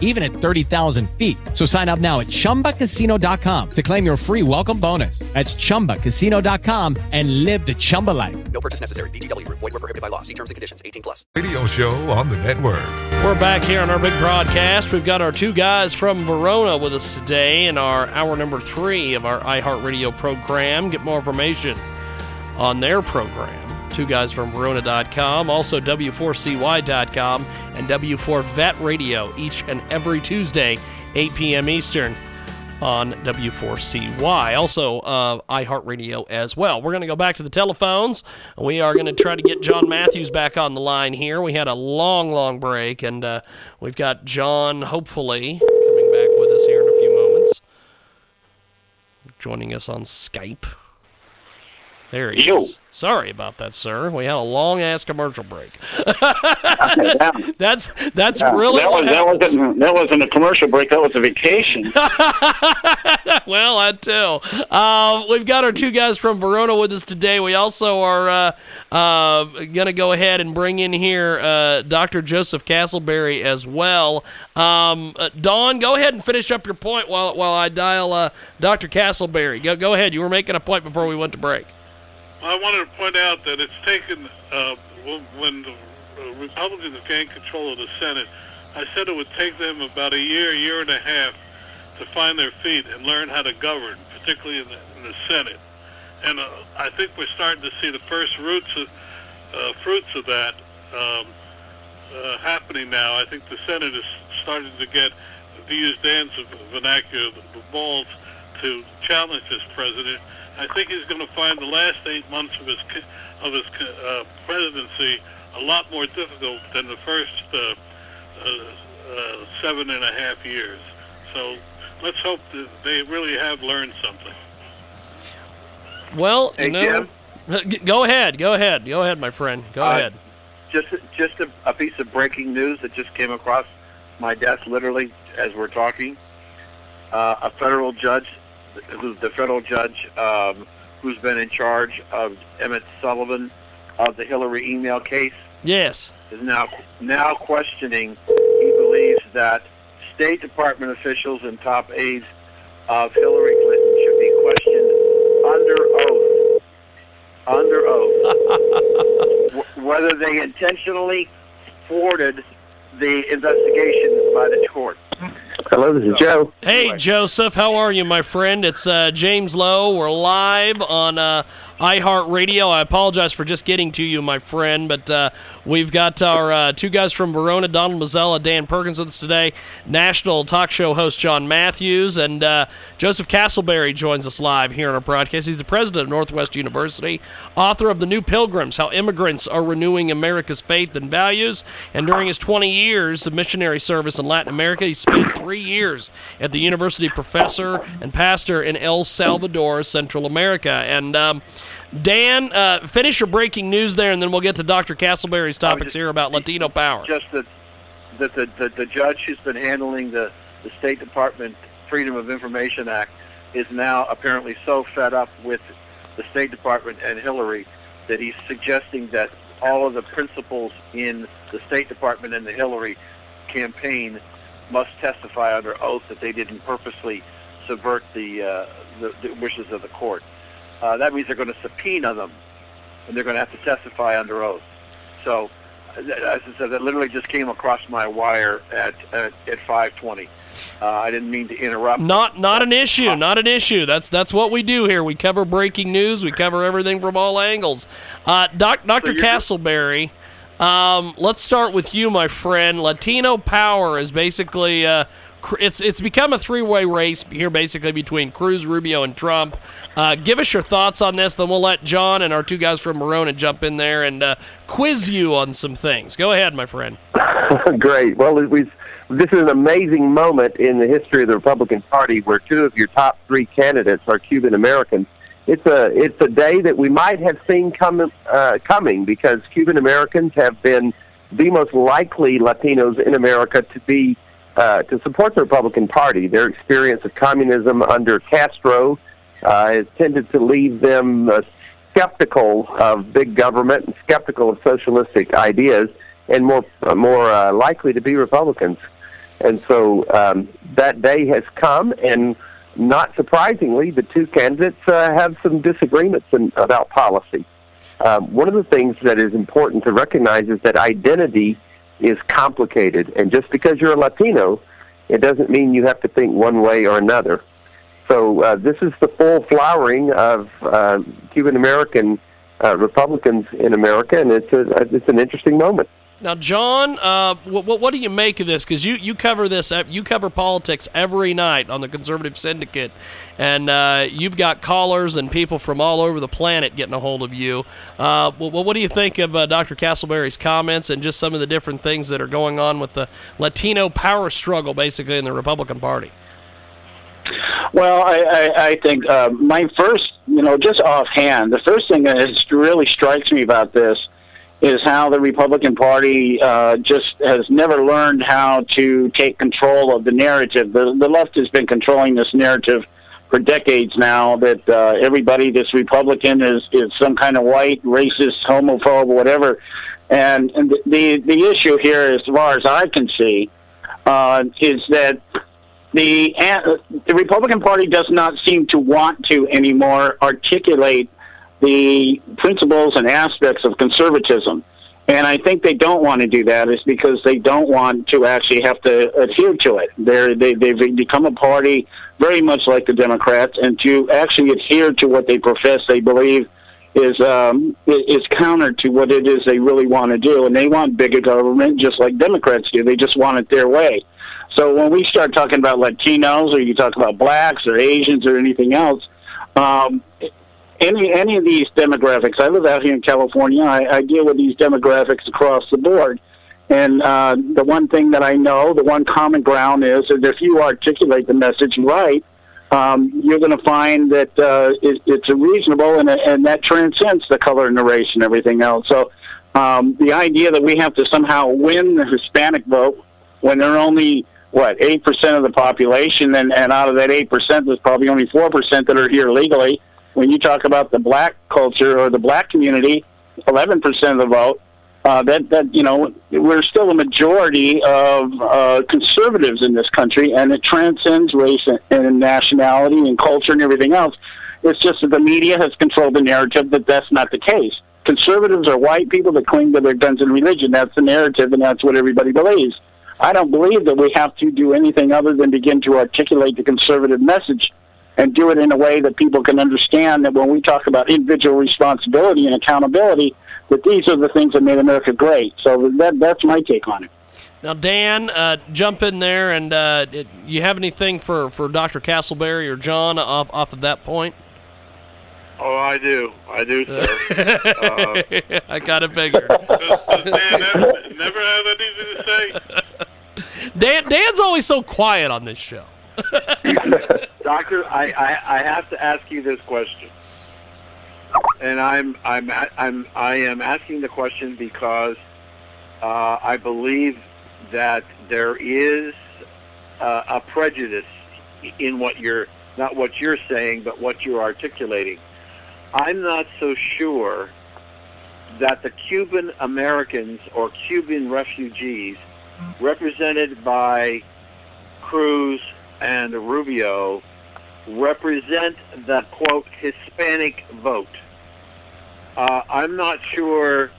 even at 30,000 feet. So sign up now at chumbacasino.com to claim your free welcome bonus. That's chumbacasino.com and live the Chumba life. No purchase necessary. VGW Group. Void were prohibited by law. See terms and conditions. 18 plus. Radio show on the network. We're back here on our big broadcast. We've got our two guys from Verona with us today in our hour number three of our iHeartRadio program. Get more information on their program. Two guys from Verona.com, also W4CY.com, and W4 Vet Radio each and every Tuesday, 8 p.m. Eastern on W4CY. Also, uh, iHeartRadio as well. We're going to go back to the telephones. We are going to try to get John Matthews back on the line here. We had a long, long break, and uh, we've got John, hopefully, coming back with us here in a few moments. Joining us on Skype. There he Yo. is. Sorry about that, sir. We had a long ass commercial break. that's that's really that, was, that, wasn't, that wasn't a commercial break. That was a vacation. well, I too. Uh, we've got our two guys from Verona with us today. We also are uh, uh, going to go ahead and bring in here uh, Dr. Joseph Castleberry as well. Um, uh, Don, go ahead and finish up your point while while I dial uh, Dr. Castleberry. Go go ahead. You were making a point before we went to break. I wanted to point out that it's taken uh, when- the uh, Republicans gained control of the Senate. I said it would take them about a year, year and a half to find their feet and learn how to govern, particularly in the, in the Senate. And uh, I think we're starting to see the first roots of, uh, fruits of that um, uh, happening now. I think the Senate is starting to get, to use Dan's vernacular, the balls to challenge this president. I think he's going to find the last eight months of his of his uh, presidency a lot more difficult than the first uh, uh, uh, seven and a half years. So let's hope that they really have learned something. Well, Hey, you know, go ahead, go ahead, go ahead, my friend. Go Uh, ahead. Just just a, a piece of breaking news that just came across my desk literally as we're talking. Uh, a federal judge, who's the federal judge um, who's been in charge of Emmett Sullivan of the Hillary email case, Yes. is now now questioning. He believes that State Department officials and top aides of Hillary Clinton should be questioned under oath. Under oath. W- whether they intentionally thwarted the investigation by the court. Hello, this is Joe. Hey, Joseph, how are you, my friend? It's uh, James Lowe. We're live on uh, iHeartRadio. I apologize for just getting to you, my friend, but uh, we've got our uh, two guys from Verona, Donald Mazzella, Dan Perkins with us today, national talk show host John Matthews, and uh, Joseph Castleberry joins us live here on our broadcast. He's the president of Northwest University, author of The New Pilgrims How Immigrants Are Renewing America's Faith and Values. And during his 20 years of missionary service in Latin America, he spent three years at the university professor and pastor in El Salvador, Central America. And um, Dan, uh, finish your breaking news there, and then we'll get to Dr. Castleberry's topics just- here about Latino power. Just that, that the, the, the judge who's been handling the, the State Department Freedom of Information Act is now apparently so fed up with the State Department and Hillary that he's suggesting that all of the principals in the State Department and the Hillary campaign must testify under oath that they didn't purposely subvert the, uh, the, the wishes of the court. Uh, that means they're going to subpoena them, and they're going to have to testify under oath. So, uh, as I said, that literally just came across my wire at at, at 5:20. Uh, I didn't mean to interrupt. Not not an issue, not an issue. That's that's what we do here. We cover breaking news. We cover everything from all angles. Uh, doc, Dr. you're- Castleberry, um, let's start with you, my friend. Latino power is basically uh, it's it's become a three-way race here, basically between Cruz, Rubio, and Trump. Uh, give us your thoughts on this, then we'll let John and our two guys from Verona jump in there and uh, quiz you on some things. Go ahead, my friend. Great. Well, this is an amazing moment in the history of the Republican Party where two of your top three candidates are Cuban Americans. it's a it's a day that we might have seen come, uh, coming because Cuban Americans have been the most likely Latinos in America to be uh, to support the Republican Party. Their experience of communism under Castro uh, has tended to leave them uh, skeptical of big government and skeptical of socialistic ideas, and more uh, more uh, likely to be Republicans. And so um, that day has come, and not surprisingly, the two candidates uh, have some disagreements in, about policy. Um, one of the things that is important to recognize is that identity is complicated, and just because you're a Latino, it doesn't mean you have to think one way or another. So uh, this is the full flowering of uh, Cuban American uh, Republicans in America, and it's a, it's an interesting moment. Now, John, uh, what, what do you make of this? Because you, you cover this, you cover politics every night on the Conservative Syndicate, and uh, you've got callers and people from all over the planet getting a hold of you. Uh, what do you think of uh, Dr. Castleberry's comments and just some of the different things that are going on with the Latino power struggle, basically, in the Republican Party? Well, I, I, I think uh, my first, you know, just offhand, the first thing that really strikes me about this is how the Republican Party uh, just has never learned how to take control of the narrative. The, the left has been controlling this narrative for decades now that uh, everybody that's Republican is, is some kind of white, racist, homophobe, whatever. And, and the, the, issue here, as far as I can see, uh, is that the uh, the Republican Party does not seem to want to anymore articulate the principles and aspects of conservatism. And I think they don't want to do that is because they don't want to actually have to adhere to it. They're, they, they've become a party very much like the Democrats, and to actually adhere to what they profess they believe is um, is counter to what it is they really want to do. And they want bigger government just like Democrats do. They just want it their way. So when we start talking about Latinos, or you talk about blacks or Asians or anything else, um, any any of these demographics. I live out here in California. I, I deal with these demographics across the board. And uh, the one thing that I know, the one common ground is that if you articulate the message right, um, you're going to find that uh, it, it's reasonable and, and that transcends the color and the race and everything else. So um, the idea that we have to somehow win the Hispanic vote when they're only what eight percent of the population, and, and out of that eight percent, there's probably only four percent that are here legally. When you talk about the black culture or the black community, eleven percent of the vote. Uh, that that you know we're still a majority of uh, conservatives in this country, and it transcends race and, and nationality and culture and everything else. It's just that the media has controlled the narrative that that's not the case. Conservatives are white people that cling to their guns and religion. That's the narrative, and that's what everybody believes. I don't believe that we have to do anything other than begin to articulate the conservative message and do it in a way that people can understand that when we talk about individual responsibility and accountability, that these are the things that made America great. So that that's my take on it. Now, Dan, uh, jump in there, and uh, you have anything for, for Dr. Castleberry or John off off of that point? Oh, I do. I do, sir. uh, I got to figure. Does, does Dan never, never have anything to say? Dan, Dan's always so quiet on this show. Doctor, I, I, I have to ask you this question, and I'm I'm I'm I am asking the question because uh, I believe that there is uh, a prejudice in what you're not what you're saying, but what you're articulating. I'm not so sure that the Cuban Americans or Cuban refugees represented by Cruz and Rubio represent the quote Hispanic vote. Uh, I'm not sure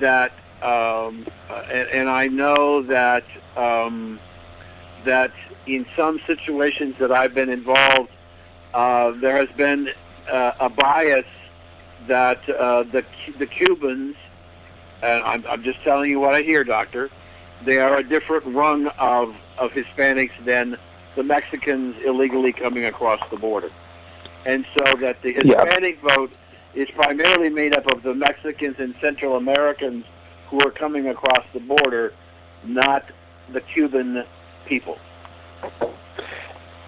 that, um, and, and, I know that um, that in some situations that I've been involved, uh, there has been uh, a bias that uh, the the Cubans, and I'm, I'm just telling you what I hear, Doctor, they are a different rung of of Hispanics than the Mexicans illegally coming across the border, and so that the Hispanic yeah. vote is primarily made up of the Mexicans and Central Americans who are coming across the border, not the Cuban people.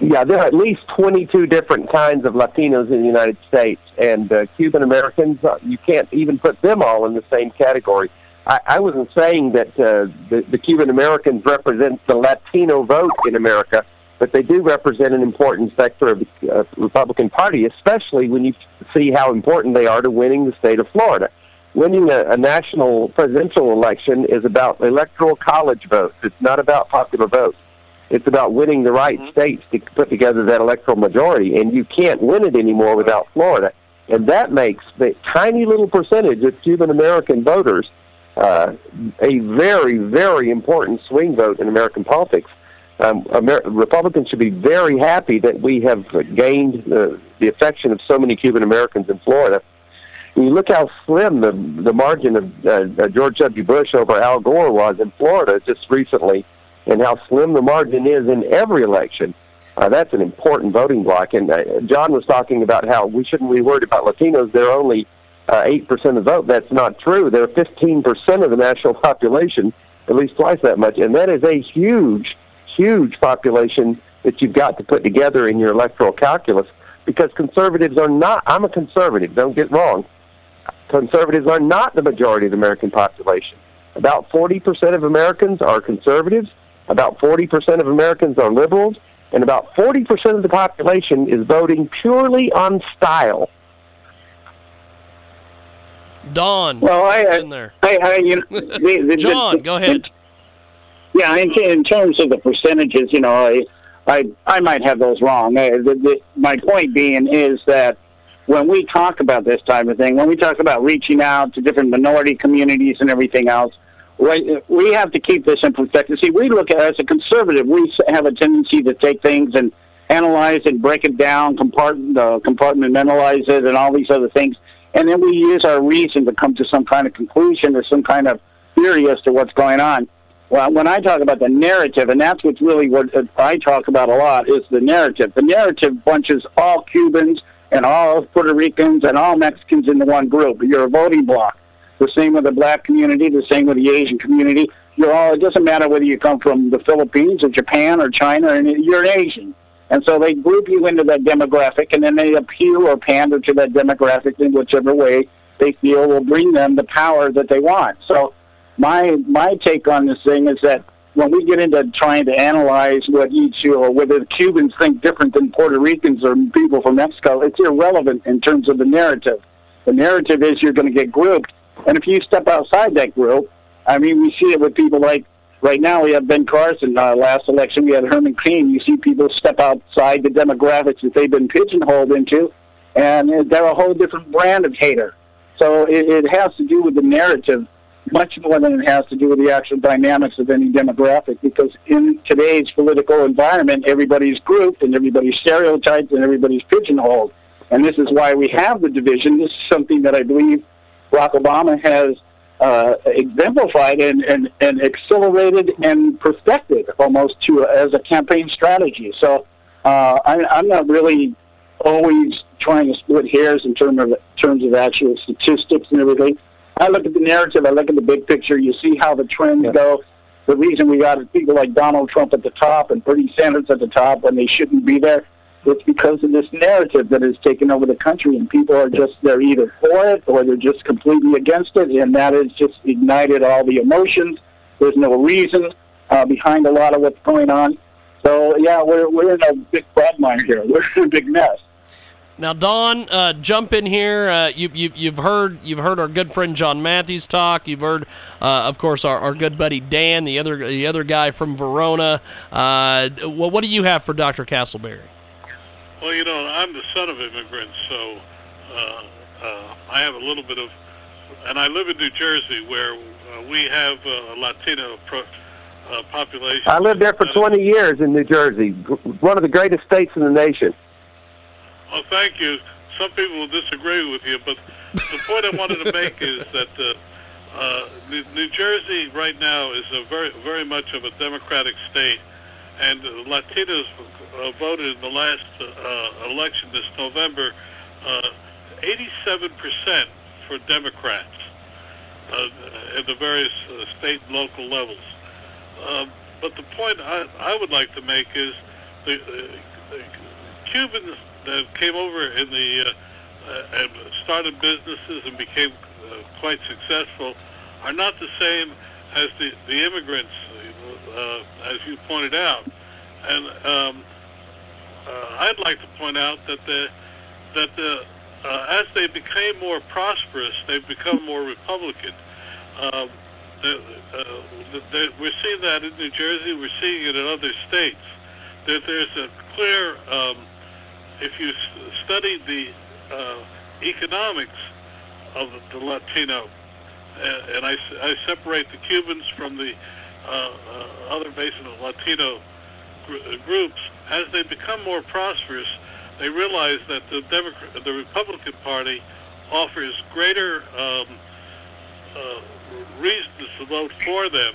Yeah, there are at least 22 different kinds of Latinos in the United States, and uh, Cuban Americans, uh, you can't even put them all in the same category. I, I wasn't saying that uh, the, the Cuban Americans represent the Latino vote in America, but they do represent an important sector of the uh, Republican Party, especially when you see how important they are to winning the state of Florida. Winning a, a national presidential election is about electoral college votes. It's not about popular votes. It's about winning the right states to put together that electoral majority, and you can't win it anymore without Florida. And that makes the tiny little percentage of Cuban American voters uh, a very, very important swing vote in American politics. Um, Amer- Republicans should be very happy that we have gained the, the affection of so many Cuban Americans in Florida. And you look how slim the the margin of uh, uh, George W. Bush over Al Gore was in Florida just recently, and how slim the margin is in every election. Uh, that's an important voting block. And uh, John was talking about how we shouldn't be worried about Latinos. They're only uh, eight percent of the vote. That's not true. They're fifteen percent of the national population, at least twice that much, and that is a huge, huge population that you've got to put together in your electoral calculus. Because conservatives are not. I'm a conservative. Don't get wrong. Conservatives are not the majority of the American population. About 40% of Americans are conservatives. About 40% of Americans are liberals. And about 40% of the population is voting purely on style. Don, Well, I, in there. I, I you know, the, the, John, the- go ahead. Yeah, in, in terms of the percentages, you know, I, I, I might have those wrong. Uh, the, the, my point being is that when we talk about this type of thing, when we talk about reaching out to different minority communities and everything else, we, have to keep this in perspective. See, we look at as a conservative, we have a tendency to take things and analyze it, break it down, compart- uh, compartmentalize it, and all these other things, and then we use our reason to come to some kind of conclusion or some kind of theory as to what's going on. Well, when I talk about the narrative, and that's what's really what uh, I talk about a lot, is the narrative. The narrative bunches all Cubans and all Puerto Ricans and all Mexicans into one group. You're a voting bloc. The same with the black community, the same with the Asian community. You're all, it doesn't matter whether you come from the Philippines or Japan or China, and you're an Asian. And so they group you into that demographic, and then they appeal or pander to that demographic in whichever way they feel will bring them the power that they want. So my my take on this thing is that when we get into trying to analyze what each or whether the Cubans think different than Puerto Ricans or people from Mexico, it's irrelevant in terms of the narrative. The narrative is you're going to get grouped, and if you step outside that group, I mean, we see it with people like right now we have Ben Carson. Uh, last election we had Herman Cain. You see people step outside the demographics that they've been pigeonholed into, and they're a whole different brand of hater. So it, it has to do with the narrative much more than it has to do with the actual dynamics of any demographic because in today's political environment, everybody's grouped and everybody's stereotyped and everybody's pigeonholed. And this is why we have the division. This is something that I believe Barack Obama has uh, exemplified and, and, and accelerated and perfected almost to as a campaign strategy. So uh, I, I'm not really always trying to split hairs in terms of terms of actual statistics and everything. I look at the narrative. I look at the big picture. You see how the trends go. The reason we got people like Donald Trump at the top and Bernie Sanders at the top when they shouldn't be there, it's because of this narrative that has taken over the country, and people are just they're either for it or they're just completely against it, and that has just ignited all the emotions. There's no reason uh, behind a lot of what's going on. So yeah, we're we're in a big quagmire here. We're in a big mess. Now, Don, uh, jump in here. Uh, you, you, you've heard you've heard our good friend John Matthews talk. You've heard, uh, of course, our, our good buddy Dan, the other the other guy from Verona. Uh, well, what do you have for Dr. Castleberry? Well, you know, I'm the son of immigrants, so uh, uh, I have a little bit of, and I live in New Jersey, where uh, we have uh, a Latino pro, uh, population. I lived there for 20 years in New Jersey, one of the greatest states in the nation. Oh, thank you. Some people will disagree with you, but the point I wanted to make is that uh, uh, New, Jersey right now is a very, very much of a democratic state, and Latinos uh, voted in the last uh, election this November, uh, 87% for Democrats uh, at the various uh, state and local levels. Um, but the point I, I would like to make is the, uh, Cubans that came over in the uh, uh, and started businesses and became uh, quite successful are not the same as the the immigrants, uh, as you pointed out. And um, uh, I'd like to point out that the that the uh, as they became more prosperous, they've become more Republican. Um, the, uh, the, the, we're seeing that in New Jersey. We're seeing it in other states. That there's a clear, um, if you study the uh, economics of the, the Latino, uh, and I separate the Cubans from the uh, uh, other basin of Latino gr- uh, groups, as they become more prosperous, they realize that the Democrat, the Republican Party offers greater um, uh, reasons to vote for them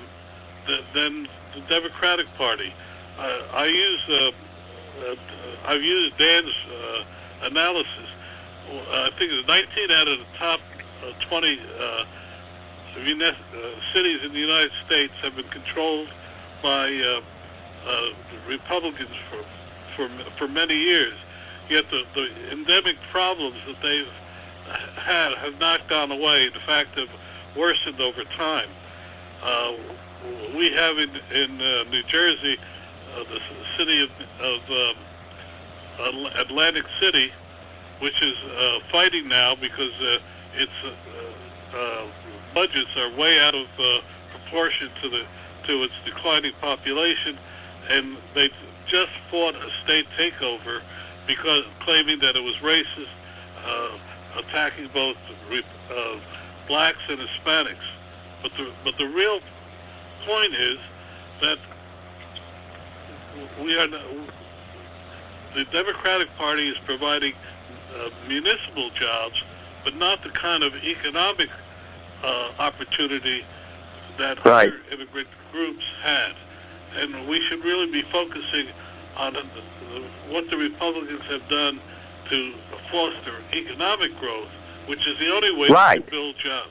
than, than the Democratic Party. Uh, I use uh, I've used Dan's uh, analysis. Uh, I think it's 19 out of the top uh, 20 uh, cities in the United States have been controlled by Republicans for for for many years. Yet the, the endemic problems that they've had have not gone away. In fact, have worsened over time. Uh, we have in in uh, New Jersey, uh, the city of, of um, Atlantic City, which is uh, fighting now because uh, its uh, uh, budgets are way out of uh, proportion to the to its declining population, and they just fought a state takeover because claiming that it was racist, uh, attacking both blacks and Hispanics. But the but the real point is that we are not, the Democratic Party is providing uh, municipal jobs, but not the kind of economic uh, opportunity that Right. other immigrant groups had. And we should really be focusing on what the Republicans have done to foster economic growth, which is the only way Right. to build jobs.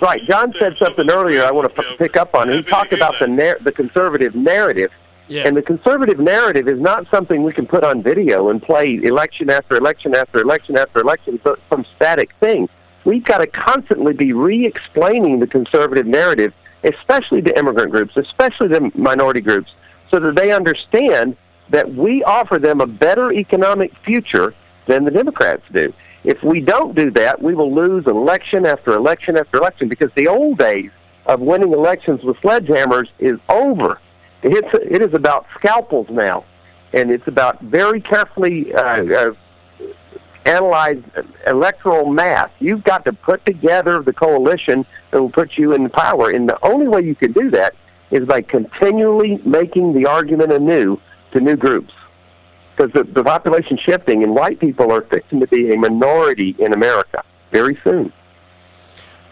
Right. John said something earlier I want to Yeah, pick up on. He talked about the nar- the conservative narrative. Yeah. And the conservative narrative is not something we can put on video and play election after election after election after election, some static thing. We've got to constantly be re-explaining the conservative narrative, especially to immigrant groups, especially to minority groups, so that they understand that we offer them a better economic future than the Democrats do. If we don't do that, we will lose election after election after election because the old days of winning elections with sledgehammers is over. It's, it is about scalpels now, and it's about very carefully uh, uh, analyzed electoral math. You've got to put together the coalition that will put you in power, and the only way you can do that is by continually making the argument anew to new groups. Because the, the population shifting, and white people are fixing to be a minority in America very soon.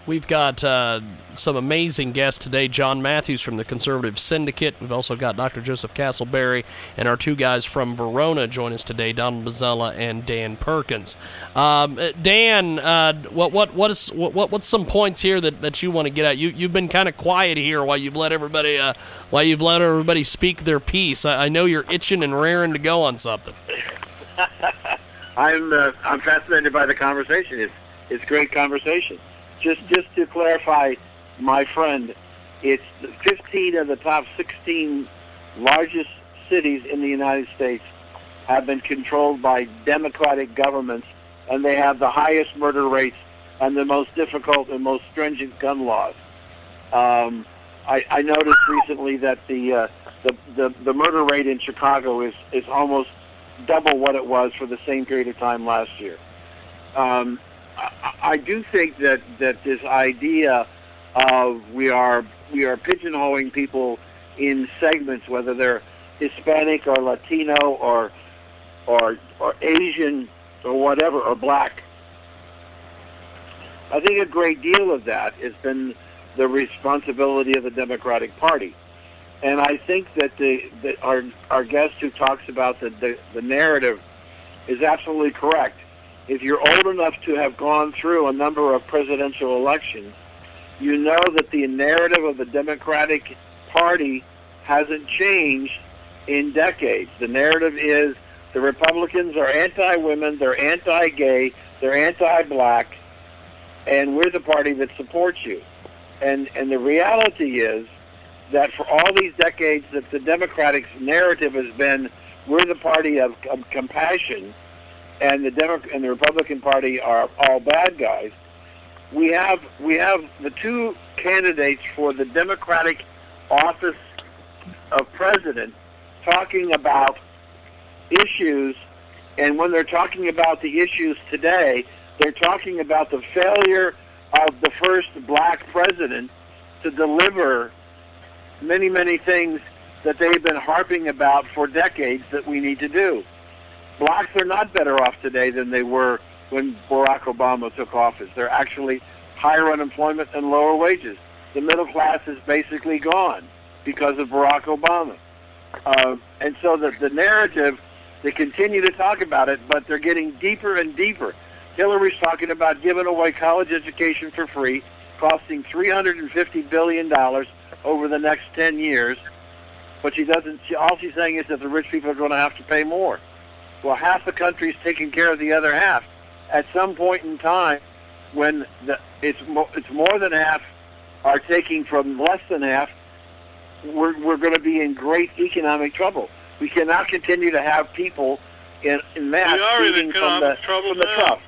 We've got uh, some amazing guests today. John Matthews from the Conservative Syndicate. We've also got Dr. Joseph Castleberry and our two guys from Verona join us today, Donald Mazzella and Dan Perkins. Um, uh, Dan, uh, what what what is what, what what's some points here that, that you want to get at? You you've been kind of quiet here while you've let everybody uh, while you've let everybody speak their piece. I, I know you're itching and raring to go on something. I'm uh, I'm fascinated by the conversation. It's it's great conversation. Just just to clarify, my friend, it's 15 of the top 16 largest cities in the United States have been controlled by Democratic governments, and they have the highest murder rates and the most difficult and most stringent gun laws. Um, I, I noticed recently that the, uh, the the the murder rate in Chicago is is almost double what it was for the same period of time last year. Um, I do think that, that this idea of we are we are pigeonholing people in segments, whether they're Hispanic or Latino or or or Asian or whatever or black. I think a great deal of that has been the responsibility of the Democratic Party. And I think that the, our our guest who talks about the, the, the narrative is absolutely correct. If you're old enough to have gone through a number of presidential elections, you know that the narrative of the Democratic Party hasn't changed in decades. The narrative is the Republicans are anti-women, they're anti-gay, they're anti-black, and we're the party that supports you. And and the reality is that for all these decades that the Democratic narrative has been we're the party of, of compassion and the Demo- and the Republican Party are all bad guys. We have we have the two candidates for the Democratic office of president talking about issues, and when they're talking about the issues today, they're talking about the failure of the first black president to deliver many, many things that they've been harping about for decades that we need to do. Blacks are not better off today than they were when Barack Obama took office. They're actually higher unemployment and lower wages. The middle class is basically gone because of Barack Obama. Uh, and so the, the narrative, they continue to talk about it, but they're getting deeper and deeper. Hillary's talking about giving away college education for free, costing $350 billion over the next 10 years. But she doesn't, she, all she's saying is that the rich people are going to have to pay more. Well, half the country is taking care of the other half. At some point in time, when the, it's, mo- it's more than half are taking from less than half, we're, we're going to be in great economic trouble. We cannot continue to have people in, in mass We are in feeding from the, trouble from the now. trough.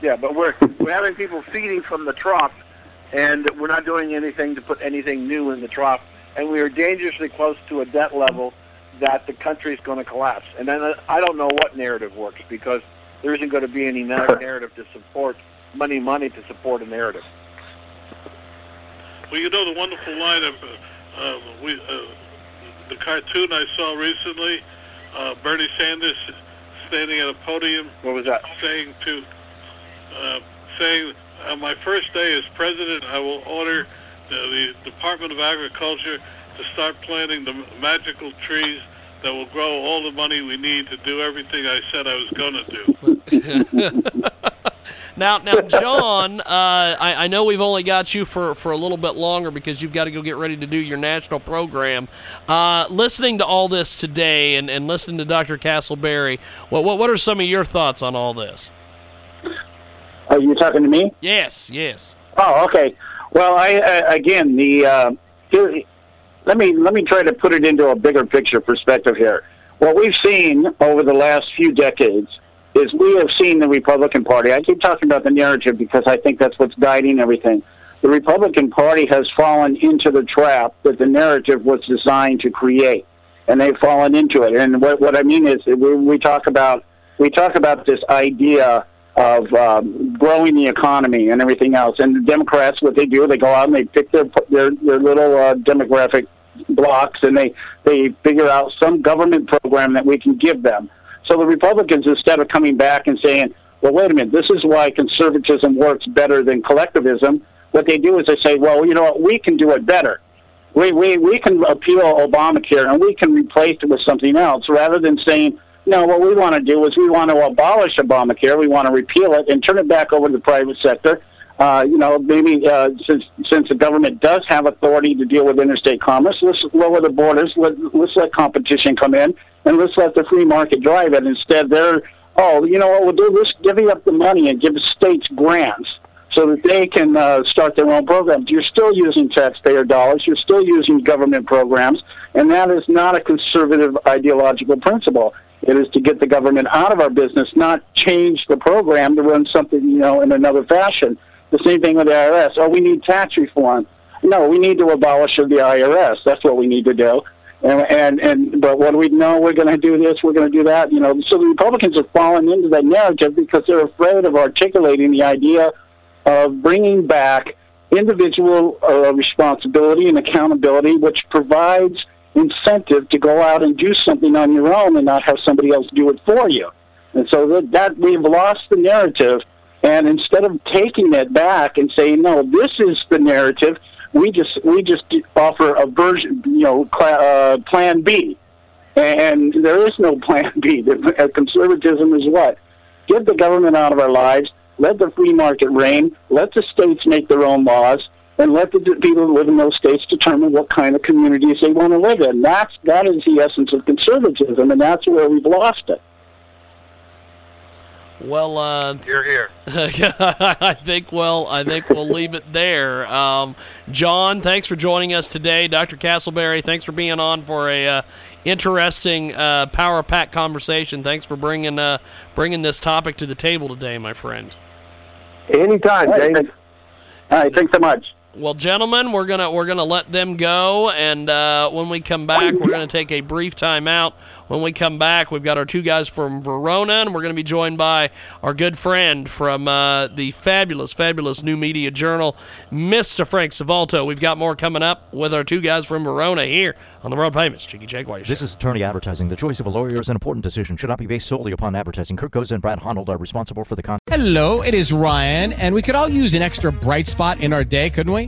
Yeah, but we're we're having people feeding from the trough, and we're not doing anything to put anything new in the trough, and we are dangerously close to a debt level that the country is going to collapse. And then uh, I don't know what narrative works because there isn't going to be any narrative to support money, money to support a narrative. Well, you know the wonderful line of uh, uh, we, uh, the cartoon I saw recently, uh, Bernie Sanders standing at a podium What was that? saying to uh, saying on my first day as president, I will order the, the Department of Agriculture to start planting the magical trees that will grow all the money we need to do everything I said I was going to do. Now, now, John, uh, I, I know we've only got you for, for a little bit longer because you've got to go get ready to do your national program. Uh, listening to all this today and, and listening to Dr. Castleberry, what, what what are some of your thoughts on all this? Are you talking to me? Yes, yes. Oh, okay. Well, I, I again the uh, here, let me let me try to put it into a bigger picture perspective here. What we've seen over the last few decades is we have seen the Republican Party. I keep talking about the narrative because I think that's what's guiding everything. The Republican Party has fallen into the trap that the narrative was designed to create, and they've fallen into it. And what what I mean is we, we talk about we talk about this idea of um, growing the economy and everything else. And the Democrats, what they do, they go out and they pick their their, their little uh, demographic blocks and they they figure out some government program that we can give them. So the Republicans, instead of coming back and saying, "Well, wait a minute, this is why conservatism works better than collectivism," what they do is they say, "Well, you know what, we can do it better." We, we, we can appeal Obamacare and we can replace it with something else rather than saying, no, what we want to do is we want to abolish Obamacare. We want to repeal it and turn it back over to the private sector. Uh, you know, maybe uh, since since the government does have authority to deal with interstate commerce, let's lower the borders. Let, let's let competition come in, and let's let the free market drive it. Instead, they're oh, you know what we'll do? Let's up the money and give states grants so that they can uh, start their own programs. You're still using taxpayer dollars. You're still using government programs, and that is not a conservative ideological principle. It is to get the government out of our business, not change the program to run something, you know, in another fashion. The same thing with the IRS. Oh, we need tax reform. No, we need to abolish the IRS. That's what we need to do. And and, and but what do we know? We're going to do this. We're going to do that. You know, so the Republicans have fallen into that narrative because they're afraid of articulating the idea of bringing back individual uh, responsibility and accountability, which provides incentive to go out and do something on your own and not have somebody else do it for you. And so that, that we've lost the narrative, and instead of taking it back and saying, no, this is the narrative, we just we just offer a version, you know, cla- uh, plan B, and there is no plan B. Uh, Conservatism is what? Get the government out of our lives. Let the free market reign. Let the states make their own laws. and let the people who live in those states determine what kind of communities they want to live in. That's that is the essence of conservatism, and that's where we've lost it. Well, uh, Here, here. I think well, I think we'll leave it there. Um, John, thanks for joining us today. Dr. Castleberry, thanks for being on for a uh, interesting uh, power pack conversation. Thanks for bringing uh, bringing this topic to the table today, my friend. Anytime, All right, James. all right, thanks so much. Well, gentlemen, we're gonna we're gonna let them go, and uh, when we come back, we're gonna take a brief time out. When we come back, we've got our two guys from Verona, and we're gonna be joined by our good friend from uh, the fabulous, fabulous New Media Journal, Mr. Frank Salvato. We've got more coming up with our two guys from Verona here on the World Famous Cheeky Jaguar Show. This is attorney advertising. The choice of a lawyer is an important decision. Should not be based solely upon advertising. Kirk Goza and Brad Honnold are responsible for the content. Hello, it is Ryan, and we could all use an extra bright spot in our day, couldn't we?